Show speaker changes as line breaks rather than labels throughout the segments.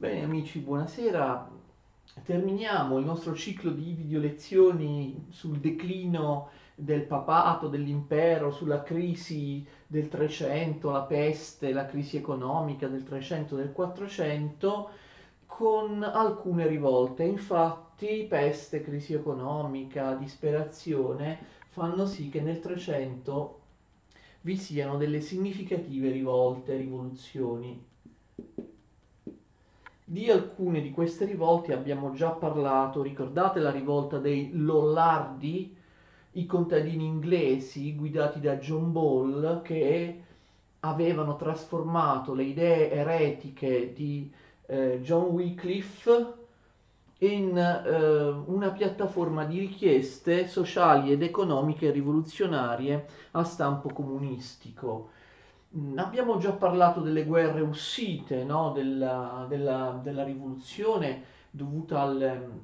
Bene amici, buonasera. Terminiamo il nostro ciclo di video lezioni sul declino del papato, dell'impero, sulla crisi del 300, la peste, la crisi economica del 300 e del 400 con alcune rivolte. Infatti peste, crisi economica, disperazione fanno sì che nel 300 vi siano delle significative rivolte, rivoluzioni. Di alcune di queste rivolte abbiamo già parlato, ricordate la rivolta dei Lollardi, i contadini inglesi guidati da John Ball che avevano trasformato le idee eretiche di eh, John Wycliffe in eh, una piattaforma di richieste sociali ed economiche rivoluzionarie a stampo comunistico. Mm, abbiamo già parlato delle guerre ussite, no? della, della, della, rivoluzione dovuta al,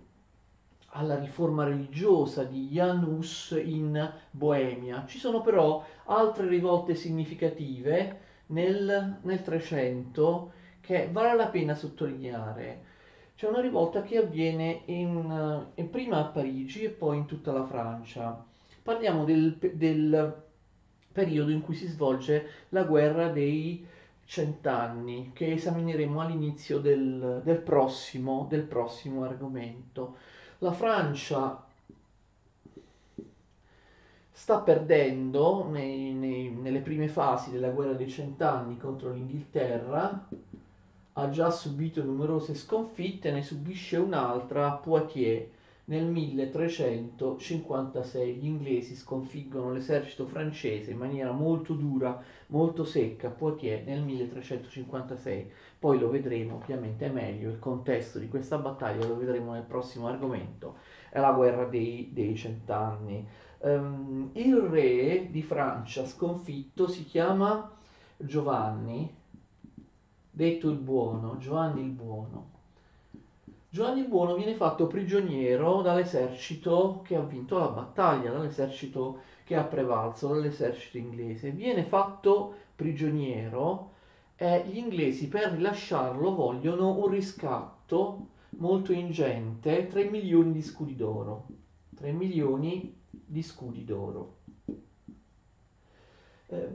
alla riforma religiosa di Jan Hus in Boemia. Ci sono però altre rivolte significative nel, 300 che vale la pena sottolineare. C'è una rivolta che avviene in, in prima a Parigi e poi in tutta la Francia. Parliamo del, del periodo in cui si svolge la guerra dei cent'anni, che esamineremo all'inizio del, del, prossimo, del prossimo argomento. La Francia sta perdendo nei, nei, nelle prime fasi della guerra dei cent'anni contro l'Inghilterra, ha già subito numerose sconfitte, ne subisce un'altra a Poitiers nel 1356 gli inglesi sconfiggono l'esercito francese in maniera molto dura, molto secca a Poitiers nel 1356. Poi lo vedremo ovviamente meglio, il contesto di questa battaglia lo vedremo nel prossimo argomento, è la guerra dei, dei cent'anni. Um, il re di Francia sconfitto si chiama Giovanni, detto il buono, Giovanni il buono Giovanni Buono viene fatto prigioniero dall'esercito che ha vinto la battaglia, dall'esercito che ha prevalso, dall'esercito inglese. Viene fatto prigioniero e gli inglesi per rilasciarlo vogliono un riscatto molto ingente, 3 milioni di scudi d'oro. 3 milioni di scudi d'oro. Eh,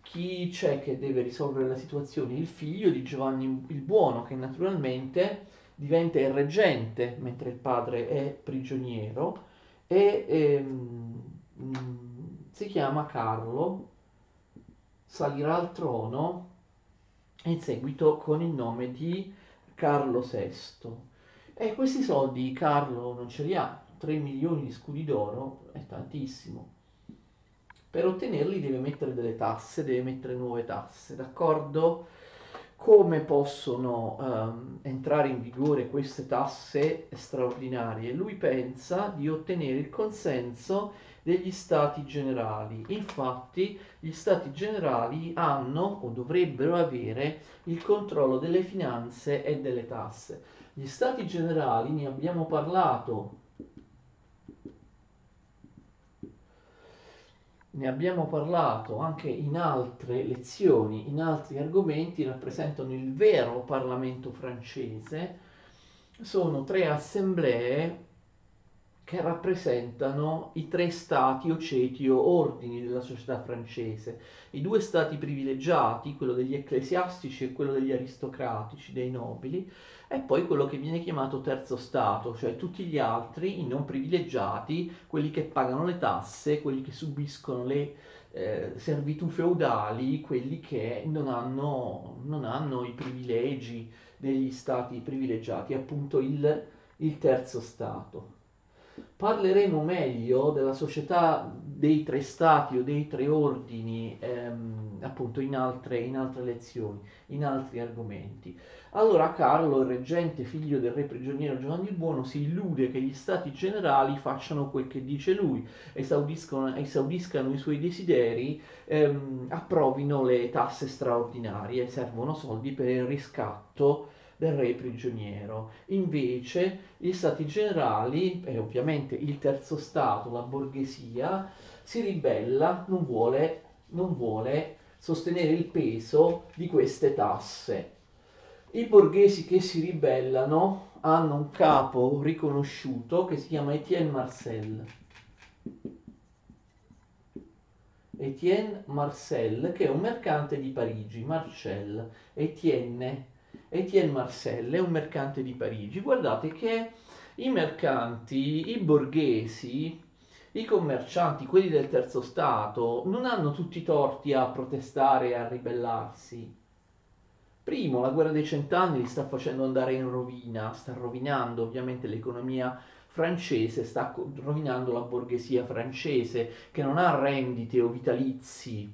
chi c'è che deve risolvere la situazione? Il figlio di Giovanni il Buono, che naturalmente diventa il reggente mentre il padre è prigioniero e ehm, si chiama Carlo, salirà al trono in seguito con il nome di Carlo VI. E questi soldi Carlo non ce li ha, 3 milioni di scudi d'oro è tantissimo. Per ottenerli deve mettere delle tasse, deve mettere nuove tasse, d'accordo? Come possono um, entrare in vigore queste tasse straordinarie? Lui pensa di ottenere il consenso degli stati generali. Infatti gli stati generali hanno o dovrebbero avere il controllo delle finanze e delle tasse. Gli stati generali, ne abbiamo parlato ne abbiamo parlato anche in altre lezioni, in altri argomenti, rappresentano il vero Parlamento francese, sono tre assemblee che rappresentano i tre stati o ceti o ordini della società francese, i due stati privilegiati, quello degli ecclesiastici e quello degli aristocratici, dei nobili, e poi quello che viene chiamato terzo stato, cioè tutti gli altri, i non privilegiati, quelli che pagano le tasse, quelli che subiscono le eh, servitù feudali, quelli che non hanno, non hanno, i privilegi degli stati privilegiati, appunto il, il terzo stato. Parleremo meglio della società dei tre stati o dei tre ordini ehm, appunto in altre, in altre lezioni, in altri argomenti. Allora Carlo, il reggente figlio del re prigioniero Giovanni il Buono, si illude che gli stati generali facciano quel che dice lui, esaudiscano, i suoi desideri, ehm, approvino le tasse straordinarie, servono soldi per il riscatto del re prigioniero. Invece gli stati generali, e ovviamente il terzo stato, la borghesia, si ribella, non vuole, non vuole sostenere il peso di queste tasse. I borghesi che si ribellano hanno un capo riconosciuto che si chiama Etienne Marcel. Etienne Marcel, che è un mercante di Parigi, Marcel, Etienne, Etienne Marcel è un mercante di Parigi. Guardate che i mercanti, i borghesi, i commercianti, quelli del terzo Stato, non hanno tutti i torti a protestare e a ribellarsi. Primo, la guerra dei cent'anni li sta facendo andare in rovina, sta rovinando ovviamente l'economia francese, sta rovinando la borghesia francese che non ha rendite o vitalizi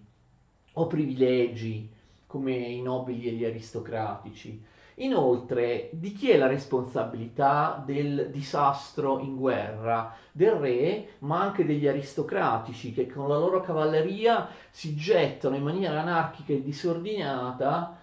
o privilegi come i nobili e gli aristocratici. Inoltre, di chi è la responsabilità del disastro in guerra? Del re, ma anche degli aristocratici che con la loro cavalleria si gettano in maniera anarchica e disordinata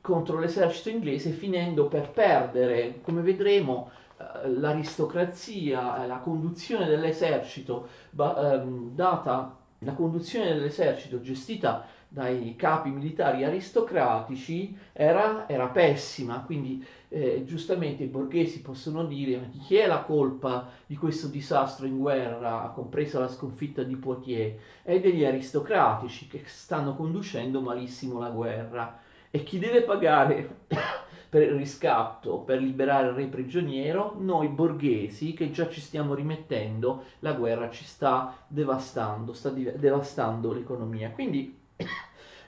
contro l'esercito inglese finendo per perdere, come vedremo, eh, l'aristocrazia, la conduzione dell'esercito, ehm, data la conduzione dell'esercito gestita dai capi militari aristocratici era, era pessima, quindi eh, giustamente i borghesi possono dire ma chi è la colpa di questo disastro in guerra, compresa la sconfitta di Poitiers? È degli aristocratici che stanno conducendo malissimo la guerra e chi deve pagare per il riscatto, per liberare il re prigioniero, noi borghesi che già ci stiamo rimettendo, la guerra ci sta devastando, sta devastando l'economia. Quindi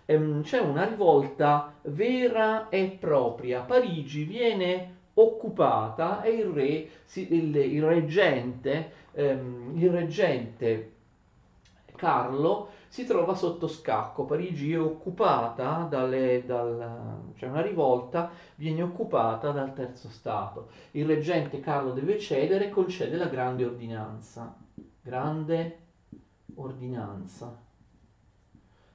ehm, c'è una rivolta vera e propria. Parigi viene occupata e il re, il, il reggente, ehm, il reggente Carlo si trova sotto scacco. Parigi è occupata dalle, dal, cioè una rivolta viene occupata dal terzo Stato. Il reggente Carlo deve cedere e concede la grande ordinanza. Grande ordinanza.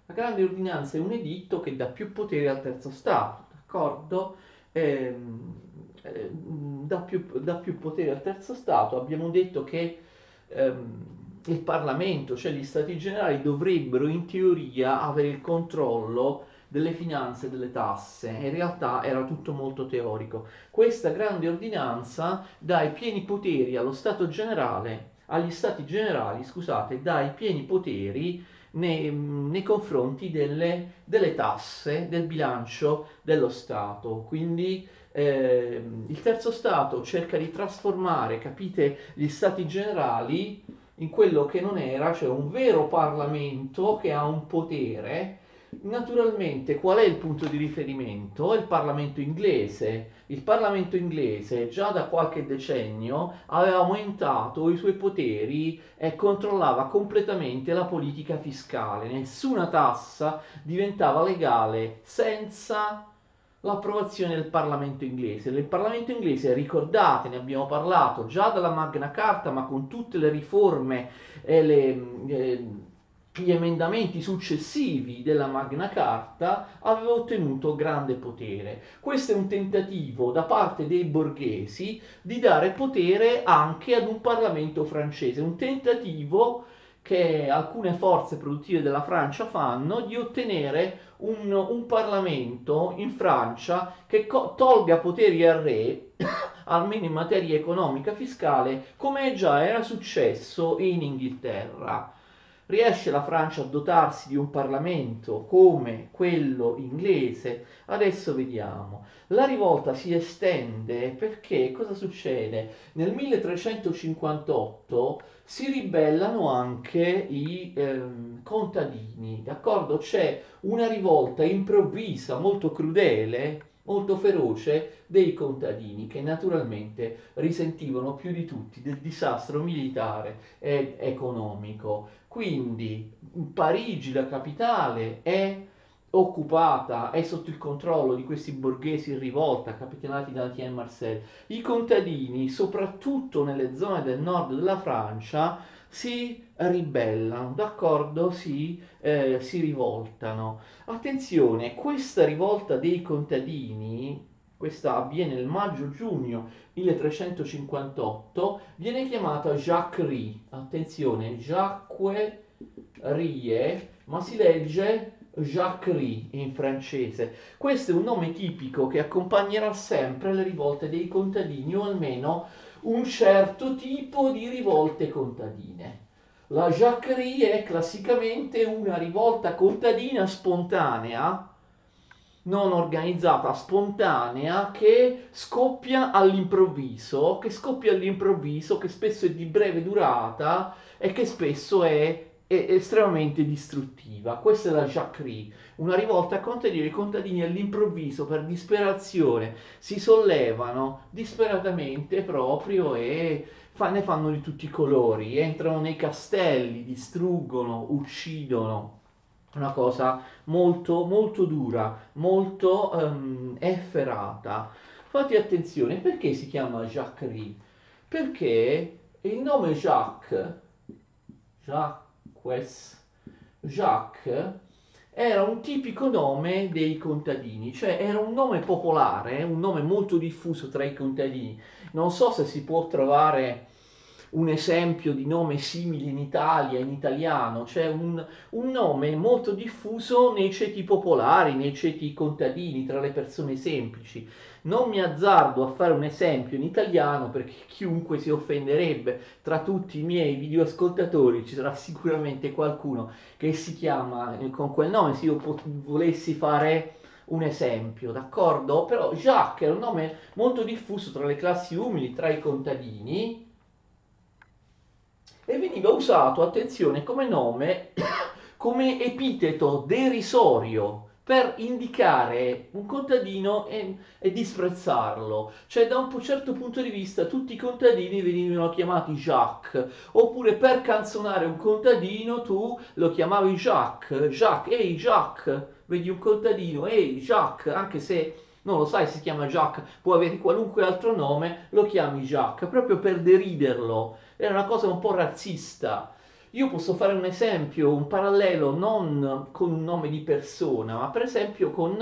La grande ordinanza è un editto che dà più potere al terzo Stato, d'accordo? Ehm, eh, dà, più, dà, più, potere al terzo Stato. Abbiamo detto che ehm, il Parlamento, cioè gli Stati Generali, dovrebbero in teoria avere il controllo delle finanze e delle tasse. In realtà era tutto molto teorico. Questa grande ordinanza dà i pieni poteri allo Stato generale, agli Stati generali, scusate, dà i pieni poteri nei, nei confronti delle, delle, tasse del bilancio dello Stato. Quindi eh, il terzo Stato cerca di trasformare, capite, gli Stati generali in quello che non era, cioè un vero Parlamento che ha un potere Naturalmente, qual è il punto di riferimento? Il Parlamento inglese. Il Parlamento inglese già da qualche decennio aveva aumentato i suoi poteri e controllava completamente la politica fiscale. Nessuna tassa diventava legale senza l'approvazione del Parlamento inglese. Il Parlamento inglese, ricordate, ne abbiamo parlato già dalla Magna Carta, ma con tutte le riforme e le... Eh, gli emendamenti successivi della Magna Carta aveva ottenuto grande potere. Questo è un tentativo da parte dei borghesi di dare potere anche ad un Parlamento francese, un tentativo che alcune forze produttive della Francia fanno di ottenere un, un Parlamento in Francia che co- tolga poteri al re, almeno in materia economica fiscale, come già era successo in Inghilterra. Riesce la Francia a dotarsi di un Parlamento come quello inglese? Adesso vediamo. La rivolta si estende perché cosa succede? Nel 1358 si ribellano anche i ehm, contadini, d'accordo? C'è una rivolta improvvisa, molto crudele, molto feroce dei contadini che naturalmente risentivano più di tutti del disastro militare ed economico. Quindi Parigi, la capitale, è occupata, è sotto il controllo di questi borghesi in rivolta, capitanati da Etienne Marcel. I contadini, soprattutto nelle zone del nord della Francia, si ribellano, d'accordo? Si, eh, si rivoltano. Attenzione, questa rivolta dei contadini questa avviene nel maggio-giugno 1358, viene chiamata Jacquerie. Attenzione, Jacquerie, ma si legge Jacquerie in francese. Questo è un nome tipico che accompagnerà sempre le rivolte dei contadini o almeno un certo tipo di rivolte contadine. La Jacquerie è classicamente una rivolta contadina spontanea, non organizzata, spontanea, che scoppia all'improvviso, che scoppia all'improvviso, che spesso è di breve durata e che spesso è è estremamente distruttiva. Questa è la Jacquerie, una rivolta contro i contadini all'improvviso, per disperazione, si sollevano disperatamente proprio e fa, ne fanno di tutti i colori, entrano nei castelli, distruggono, uccidono. Una cosa molto, molto dura, molto um, efferata. Fate attenzione, perché si chiama Jacquerie? Perché il nome Jacques, Jacques Jacques, Jacques era un tipico nome dei contadini, cioè era un nome popolare, un nome molto diffuso tra i contadini. Non so se si può trovare un esempio di nome simile in Italia, in italiano, cioè un, un, nome molto diffuso nei ceti popolari, nei ceti contadini, tra le persone semplici. Non mi azzardo a fare un esempio in italiano perché chiunque si offenderebbe. Tra tutti i miei videoascoltatori ci sarà sicuramente qualcuno che si chiama eh, con quel nome, se io pot- volessi fare un esempio, d'accordo? Però Jacques è un nome molto diffuso tra le classi umili, tra i contadini, e veniva usato, attenzione, come nome, come epiteto derisorio per indicare un contadino e, e, disprezzarlo. Cioè, da un certo punto di vista, tutti i contadini venivano chiamati Jacques, oppure per canzonare un contadino tu lo chiamavi Jacques, Jacques, ehi Jacques, vedi un contadino, ehi Jacques, anche se non lo sai si chiama Jacques, può avere qualunque altro nome, lo chiami Jacques, proprio per deriderlo. Era una cosa un po' razzista. Io posso fare un esempio, un parallelo non con un nome di persona, ma per esempio con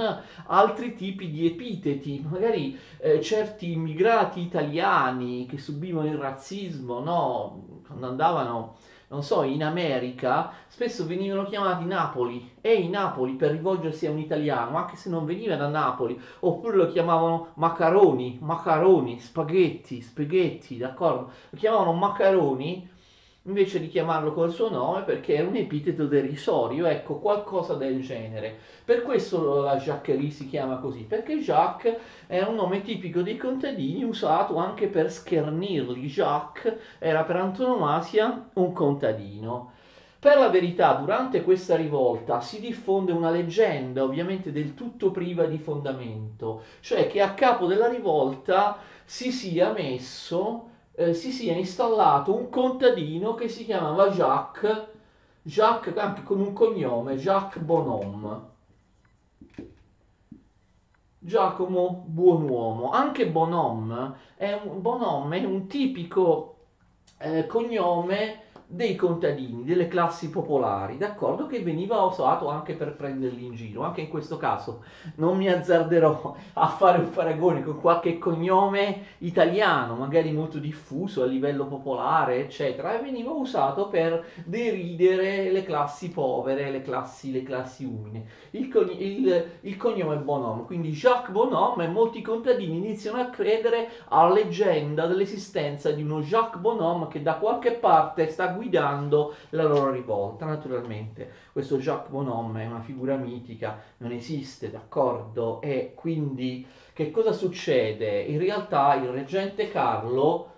altri tipi di epiteti, magari eh, certi immigrati italiani che subivano il razzismo, no? quando andavano, non so, in America, spesso venivano chiamati Napoli, ehi Napoli per rivolgersi a un italiano, anche se non veniva da Napoli, oppure lo chiamavano macaroni, macaroni, spaghetti, spaghetti, d'accordo? Lo chiamavano macaroni invece di chiamarlo col suo nome perché è un epiteto derisorio, ecco, qualcosa del genere. Per questo la Jacquerie si chiama così, perché Jacques è un nome tipico dei contadini usato anche per schernirli. Jacques era per antonomasia un contadino. Per la verità, durante questa rivolta si diffonde una leggenda, ovviamente del tutto priva di fondamento, cioè che a capo della rivolta si sia messo eh, si sia installato un contadino che si chiamava Jacques, Jacques anche con un cognome, Jacques Bonhomme. Giacomo Buonuomo. Anche Bonhomme è un, Bonhomme è un tipico eh, cognome dei contadini, delle classi popolari, d'accordo? Che veniva usato anche per prenderli in giro. Anche in questo caso non mi azzarderò a fare un paragone con qualche cognome italiano, magari molto diffuso a livello popolare, eccetera, e veniva usato per deridere le classi povere, le classi, le classi umili. Il, il, il cognome Bonhomme, quindi Jacques Bonhomme e molti contadini iniziano a credere alla leggenda dell'esistenza di uno Jacques Bonhomme che da qualche parte sta guidando guidando la loro rivolta. Naturalmente questo Jacques Bonhomme è una figura mitica, non esiste, d'accordo? E quindi che cosa succede? In realtà il reggente Carlo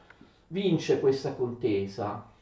vince questa contesa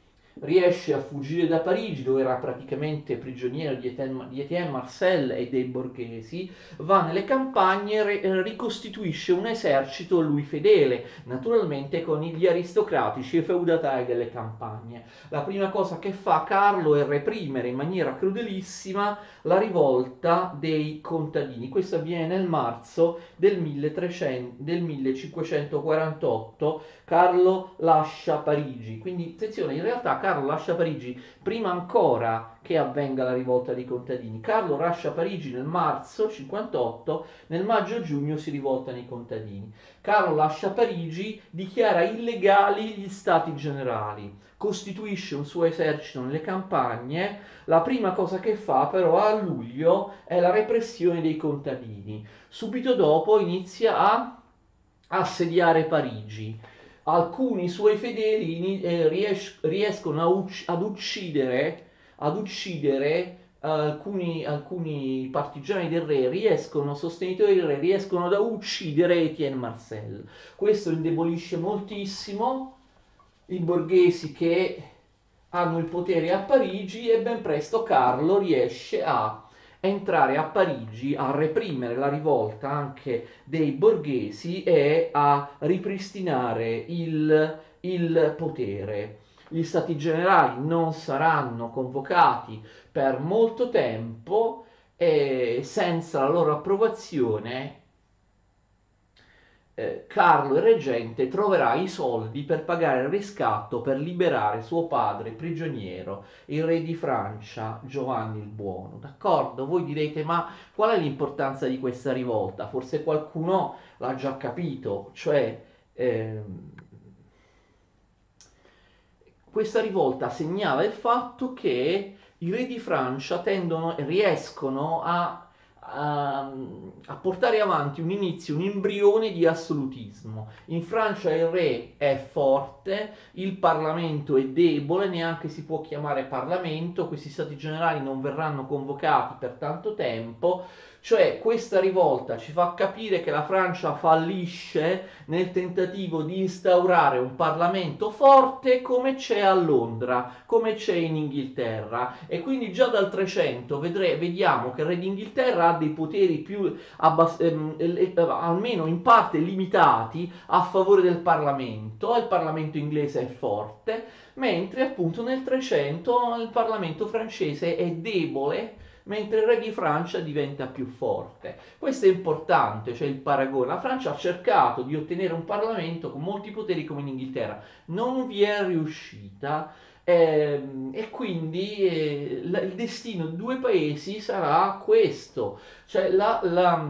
riesce a fuggire da Parigi dove era praticamente prigioniero di Etienne, Marcel e dei borghesi, va nelle campagne e re, ricostituisce un esercito lui fedele, naturalmente con gli aristocratici e feudatari delle campagne. La prima cosa che fa Carlo è reprimere in maniera crudelissima la rivolta dei contadini. Questo avviene nel marzo del, 1300, del 1548. Carlo lascia Parigi, quindi attenzione, in realtà Carlo lascia Parigi prima ancora che avvenga la rivolta dei contadini. Carlo lascia Parigi nel marzo 58, nel maggio-giugno si rivoltano i contadini. Carlo lascia Parigi, dichiara illegali gli stati generali, costituisce un suo esercito nelle campagne. La prima cosa che fa però a luglio è la repressione dei contadini. Subito dopo inizia a assediare Parigi alcuni suoi fedeli eh, ries- riescono ucc- ad uccidere, ad uccidere alcuni, alcuni, partigiani del re, riescono, sostenitori del re, riescono ad uccidere Etienne Marcel. Questo indebolisce moltissimo i borghesi che hanno il potere a Parigi e ben presto Carlo riesce a entrare a Parigi a reprimere la rivolta anche dei borghesi e a ripristinare il, il potere. Gli stati generali non saranno convocati per molto tempo e senza la loro approvazione eh, Carlo il reggente troverà i soldi per pagare il riscatto per liberare suo padre prigioniero, il re di Francia Giovanni il Buono. D'accordo? Voi direte ma qual è l'importanza di questa rivolta? Forse qualcuno l'ha già capito, cioè ehm, questa rivolta segnala il fatto che i re di Francia tendono, riescono a a, a, portare avanti un inizio, un embrione di assolutismo. In Francia il re è forte, il Parlamento è debole, neanche si può chiamare Parlamento, questi stati generali non verranno convocati per tanto tempo cioè questa rivolta ci fa capire che la Francia fallisce nel tentativo di instaurare un Parlamento forte come c'è a Londra, come c'è in Inghilterra. E quindi già dal 300 vedre, vediamo che il re d'Inghilterra ha dei poteri più abbas- ehm, eh, almeno in parte limitati a favore del Parlamento, il Parlamento inglese è forte, mentre appunto nel 300 il Parlamento francese è debole mentre il re di Francia diventa più forte. Questo è importante, cioè il paragone. La Francia ha cercato di ottenere un Parlamento con molti poteri come in Inghilterra, non vi è riuscita. Eh, e quindi eh, la, il destino di due paesi sarà questo, cioè la, la,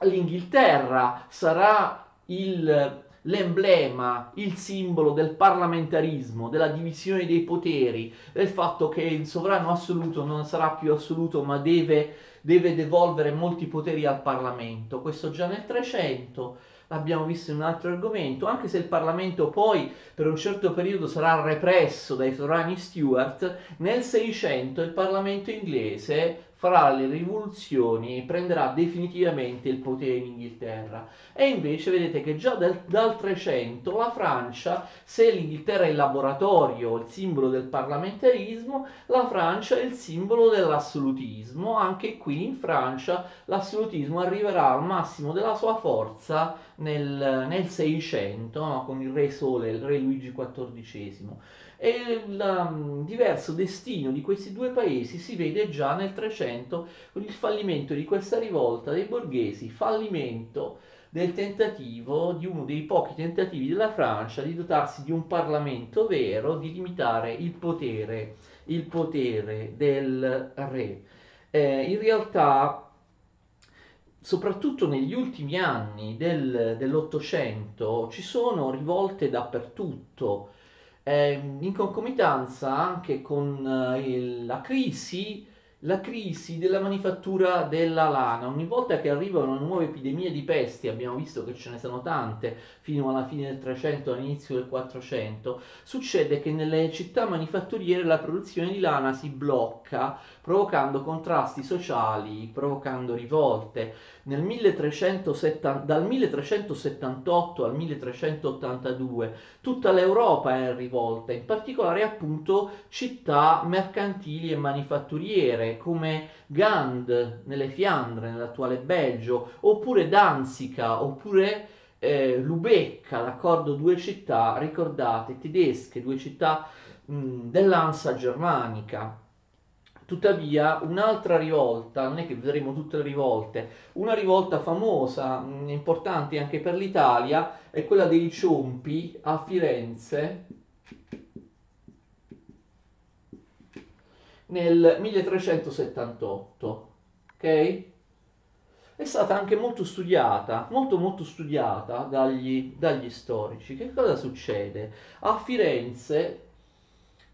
l'Inghilterra sarà il l'emblema, il simbolo del parlamentarismo, della divisione dei poteri, del fatto che il sovrano assoluto non sarà più assoluto ma deve, deve devolvere molti poteri al Parlamento. Questo già nel 300 l'abbiamo visto in un altro argomento, anche se il Parlamento poi per un certo periodo sarà represso dai sovrani Stuart, nel 600 il Parlamento inglese farà le rivoluzioni e prenderà definitivamente il potere in Inghilterra. E invece vedete che già dal, dal 300 la Francia, se l'Inghilterra è il laboratorio, il simbolo del parlamentarismo, la Francia è il simbolo dell'assolutismo. Anche qui in Francia l'assolutismo arriverà al massimo della sua forza nel, nel 600 no? con il re Sole, il re Luigi XIV e il um, diverso destino di questi due paesi si vede già nel 300 con il fallimento di questa rivolta dei borghesi, fallimento del tentativo, di uno dei pochi tentativi della Francia di dotarsi di un Parlamento vero, di limitare il potere, il potere del re. Eh, in realtà soprattutto negli ultimi anni del, dell'Ottocento ci sono rivolte dappertutto, in concomitanza anche con eh, la crisi la crisi della manifattura della lana. Ogni volta che arriva una nuova epidemia di pesti, abbiamo visto che ce ne sono tante fino alla fine del 300, all'inizio del 400, succede che nelle città manifatturiere la produzione di lana si blocca, provocando contrasti sociali, provocando rivolte. 1370, dal 1378 al 1382 tutta l'Europa è in rivolta, in particolare appunto città mercantili e manifatturiere come Gand nelle Fiandre, nell'attuale Belgio, oppure Danzica, oppure eh, Lubecca, d'accordo? Due città, ricordate, tedesche, due città dell'Ansa germanica. Tuttavia, un'altra rivolta, non è che vedremo tutte le rivolte, una rivolta famosa, importante anche per l'Italia, è quella dei Ciompi a Firenze nel 1378, ok? È stata anche molto studiata, molto molto studiata dagli, dagli storici. Che cosa succede? A Firenze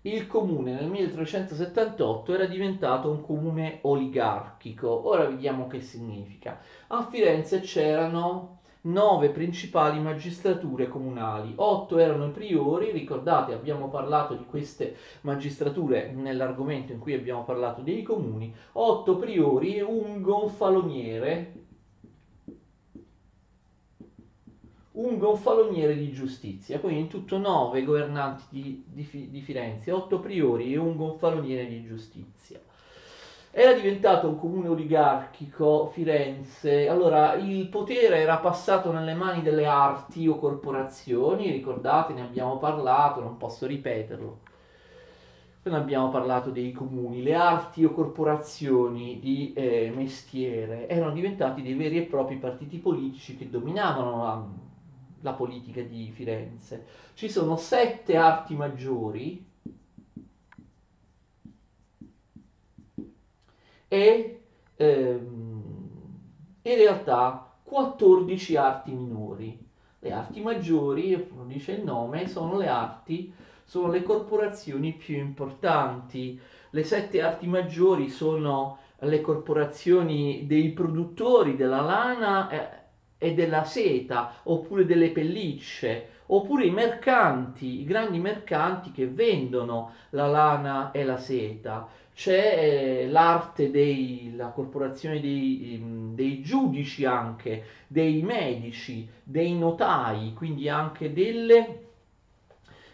il comune nel 1378 era diventato un comune oligarchico. Ora vediamo che significa. A Firenze c'erano nove principali magistrature comunali, otto erano i priori, ricordate abbiamo parlato di queste magistrature nell'argomento in cui abbiamo parlato dei comuni, otto priori e un gonfaloniere, un gonfaloniere di giustizia, quindi in tutto nove governanti di, di, di Firenze, otto priori e un gonfaloniere di giustizia. Era diventato un comune oligarchico Firenze, allora il potere era passato nelle mani delle arti o corporazioni, ricordate, ne abbiamo parlato, non posso ripeterlo. Poi abbiamo parlato dei comuni, le arti o corporazioni di eh, mestiere erano diventati dei veri e propri partiti politici che dominavano la, la politica di Firenze. Ci sono sette arti maggiori e ehm, in realtà 14 arti minori. Le arti maggiori, come dice il nome, sono le arti, sono le corporazioni più importanti. Le sette arti maggiori sono le corporazioni dei produttori della lana eh, e della seta, oppure delle pellicce, oppure i mercanti, i grandi mercanti che vendono la lana e la seta. C'è eh, l'arte della corporazione dei, ehm, dei, giudici anche, dei medici, dei notai, quindi anche delle,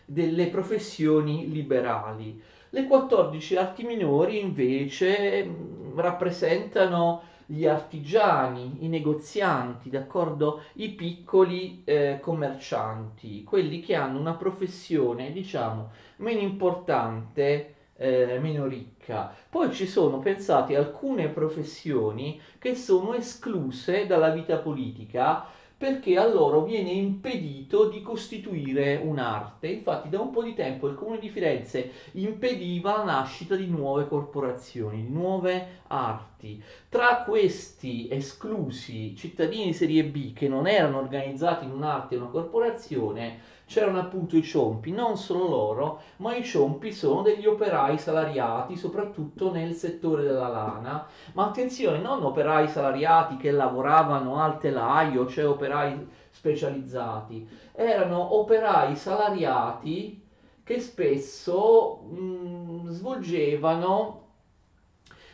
delle professioni liberali. Le 14 arti minori invece mm, rappresentano gli artigiani, i negozianti, d'accordo? I piccoli eh, commercianti, quelli che hanno una professione, diciamo, meno importante, eh, meno ricca. Poi ci sono, pensate, alcune professioni che sono escluse dalla vita politica perché a loro viene impedito di costituire un'arte. Infatti da un po' di tempo il Comune di Firenze impediva la nascita di nuove corporazioni, di nuove arti. Tra questi esclusi cittadini di serie B che non erano organizzati in un'arte o una corporazione, c'erano appunto i ciompi, non solo loro, ma i ciompi sono degli operai salariati, soprattutto nel settore della lana. Ma attenzione, non operai salariati che lavoravano al telaio, cioè operai specializzati, erano operai salariati che spesso mh, svolgevano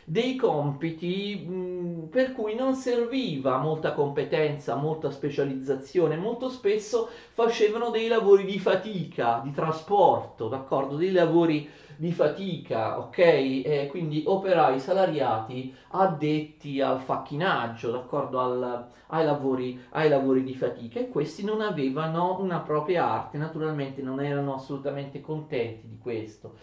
dei compiti mh, per cui non serviva molta competenza, molta specializzazione, molto spesso facevano dei lavori di fatica, di trasporto, d'accordo? Dei lavori di fatica, ok? E quindi operai salariati addetti al facchinaggio, d'accordo? Al, ai, lavori, ai lavori di fatica e questi non avevano una propria arte, naturalmente non erano assolutamente contenti di questo.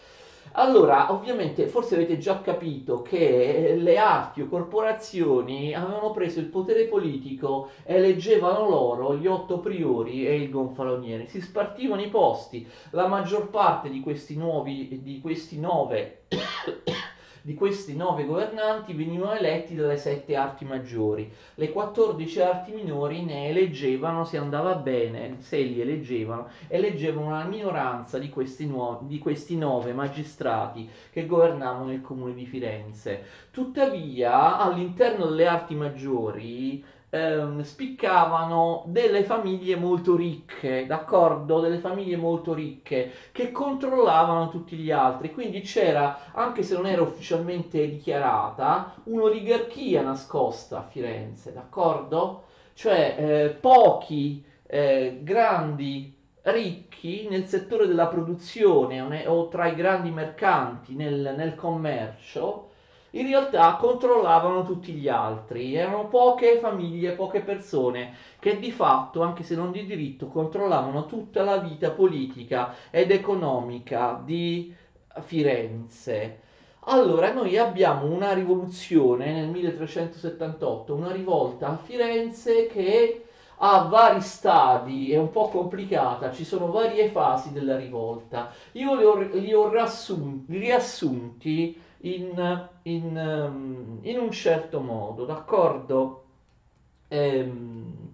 Allora, ovviamente, forse avete già capito che le arti o corporazioni avevano preso il potere politico e eleggevano loro gli otto priori e il gonfaloniere. Si spartivano i posti. La maggior parte di questi, nuovi, di questi nove di questi nove governanti venivano eletti dalle sette arti maggiori. Le 14 arti minori ne eleggevano, se andava bene, se li eleggevano, eleggevano una minoranza di questi, nuovi, di questi nove magistrati che governavano il comune di Firenze. Tuttavia, all'interno delle arti maggiori ehm, spiccavano delle famiglie molto ricche, d'accordo? Delle famiglie molto ricche che controllavano tutti gli altri. Quindi c'era, anche se non era ufficialmente dichiarata, un'oligarchia nascosta a Firenze, d'accordo? Cioè eh, pochi eh, grandi ricchi nel settore della produzione o, ne, o tra i grandi mercanti nel, nel commercio in realtà controllavano tutti gli altri, erano poche famiglie, poche persone che di fatto, anche se non di diritto, controllavano tutta la vita politica ed economica di Firenze. Allora, noi abbiamo una rivoluzione nel 1378, una rivolta a Firenze che ha vari stadi, è un po' complicata, ci sono varie fasi della rivolta. Io li ho, li ho riassunti in, in, ehm, in un certo modo, d'accordo? Ehm,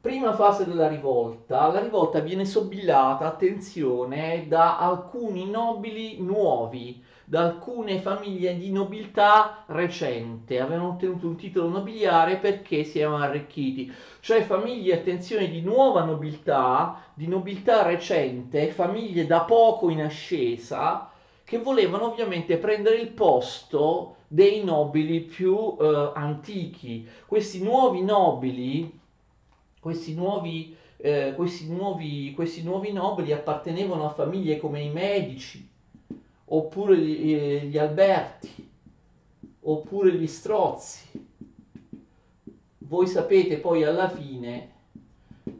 prima fase della rivolta, la rivolta viene sobillata, attenzione, da alcuni nobili nuovi, da alcune famiglie di nobiltà recente, avevano ottenuto un titolo nobiliare perché si erano arricchiti, cioè famiglie, attenzione, di nuova nobiltà, di nobiltà recente, famiglie da poco in ascesa, che volevano ovviamente prendere il posto dei nobili più eh, antichi. Questi nuovi nobili, questi nuovi, eh, questi, nuovi, questi nuovi nobili appartenevano a famiglie come i Medici, oppure gli, eh, gli Alberti, oppure gli Strozzi. Voi sapete poi alla fine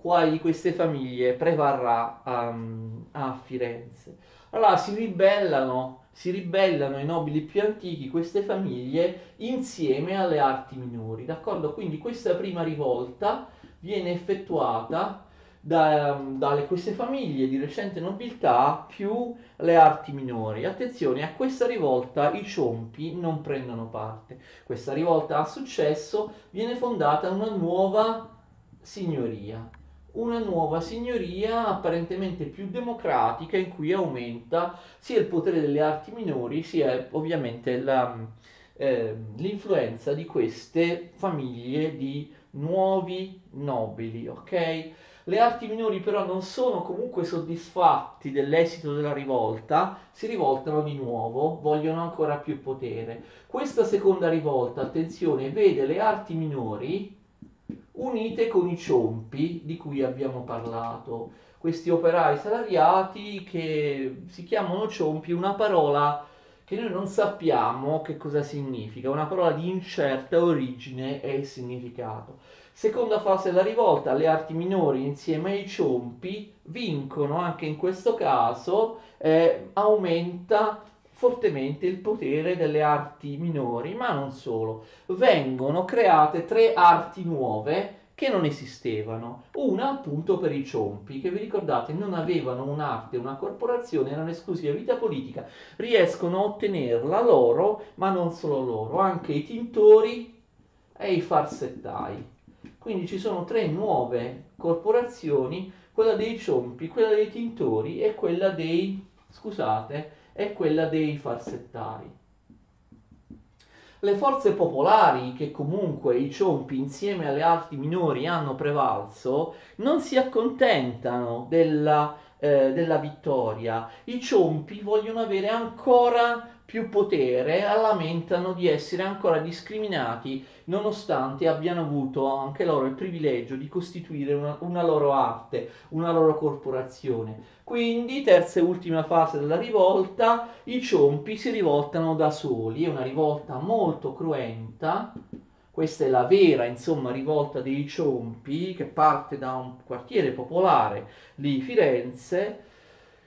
quale di queste famiglie prevarrà um, a Firenze. Allora si ribellano, si ribellano i nobili più antichi, queste famiglie, insieme alle arti minori, d'accordo? Quindi questa prima rivolta viene effettuata da, dalle queste famiglie di recente nobiltà più le arti minori. Attenzione, a questa rivolta i ciompi non prendono parte. Questa rivolta ha successo, viene fondata una nuova signoria una nuova signoria apparentemente più democratica in cui aumenta sia il potere delle arti minori sia ovviamente la, eh, l'influenza di queste famiglie di nuovi nobili, ok? Le arti minori però non sono comunque soddisfatti dell'esito della rivolta, si rivoltano di nuovo, vogliono ancora più potere. Questa seconda rivolta, attenzione, vede le arti minori unite con i ciompi di cui abbiamo parlato. Questi operai salariati che si chiamano ciompi, una parola che noi non sappiamo che cosa significa, una parola di incerta origine e significato. Seconda fase della rivolta, le arti minori insieme ai ciompi vincono anche in questo caso, eh, aumenta fortemente il potere delle arti minori, ma non solo. Vengono create tre arti nuove che non esistevano. Una appunto per i ciompi, che vi ricordate non avevano un'arte, una corporazione, erano esclusiva vita politica. Riescono a ottenerla loro, ma non solo loro, anche i tintori e i farsettai. Quindi ci sono tre nuove corporazioni, quella dei ciompi, quella dei tintori e quella dei, scusate, è quella dei farsettari. Le forze popolari, che comunque i ciompi insieme alle arti minori hanno prevalso, non si accontentano della, eh, della vittoria. I ciompi vogliono avere ancora più potere lamentano di essere ancora discriminati nonostante abbiano avuto anche loro il privilegio di costituire una, una loro arte, una loro corporazione. Quindi, terza e ultima fase della rivolta, i ciompi si rivoltano da soli, è una rivolta molto cruenta. Questa è la vera, insomma, rivolta dei ciompi che parte da un quartiere popolare di Firenze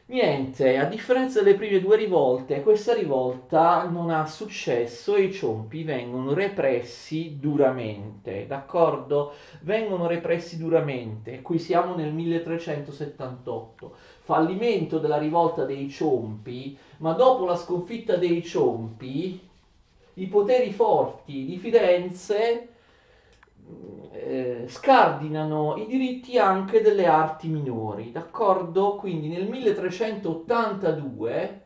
Niente, a differenza delle prime due rivolte, questa rivolta non ha successo e i ciompi vengono repressi duramente, d'accordo? Vengono repressi duramente. Qui siamo nel 1378. Fallimento della rivolta dei ciompi, ma dopo la sconfitta dei ciompi, i poteri forti di Firenze eh, scardinano i diritti anche delle arti minori, d'accordo? Quindi nel 1382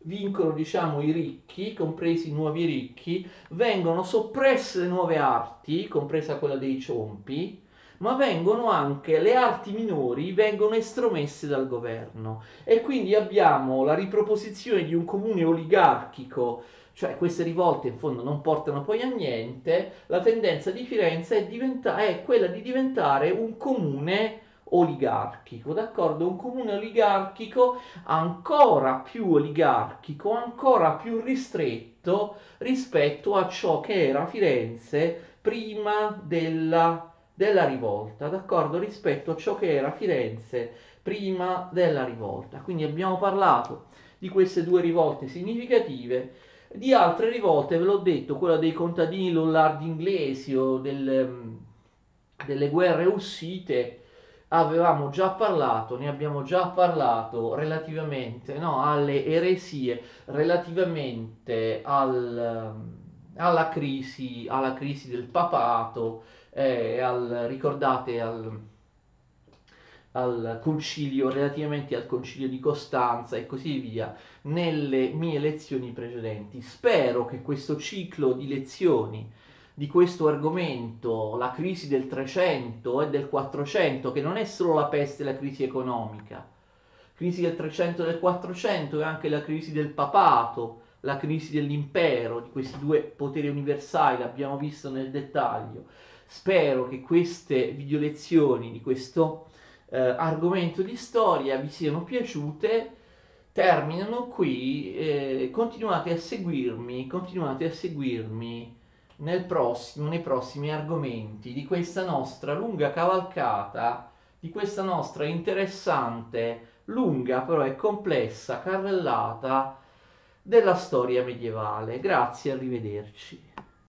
vincono diciamo i ricchi, compresi i nuovi ricchi, vengono soppresse le nuove arti, compresa quella dei ciompi, ma vengono anche le arti minori vengono estromesse dal governo e quindi abbiamo la riproposizione di un comune oligarchico cioè queste rivolte in fondo non portano poi a niente, la tendenza di Firenze è, diventa- è quella di diventare un comune oligarchico, d'accordo? Un comune oligarchico ancora più oligarchico, ancora più ristretto rispetto a ciò che era Firenze prima della, della rivolta, d'accordo? Rispetto a ciò che era Firenze prima della rivolta. Quindi abbiamo parlato di queste due rivolte significative di altre rivolte, ve l'ho detto, quella dei contadini lollardi inglesi o del, delle guerre ussite, avevamo già parlato, ne abbiamo già parlato relativamente no, alle eresie, relativamente al, alla, crisi, alla crisi del papato, eh, al, ricordate al, al concilio, relativamente al concilio di Costanza e così via, nelle mie lezioni precedenti. Spero che questo ciclo di lezioni di questo argomento, la crisi del 300 e del 400, che non è solo la peste la crisi economica, crisi del 300 e del 400 è anche la crisi del papato, la crisi dell'impero, di questi due poteri universali, l'abbiamo visto nel dettaglio. Spero che queste video lezioni di questo eh, argomento di storia vi siano piaciute. Terminano qui, eh, continuate a seguirmi, continuate a seguirmi nel prossimo, nei prossimi argomenti di questa nostra lunga cavalcata, di questa nostra interessante, lunga però e complessa carrellata della storia medievale. Grazie, arrivederci.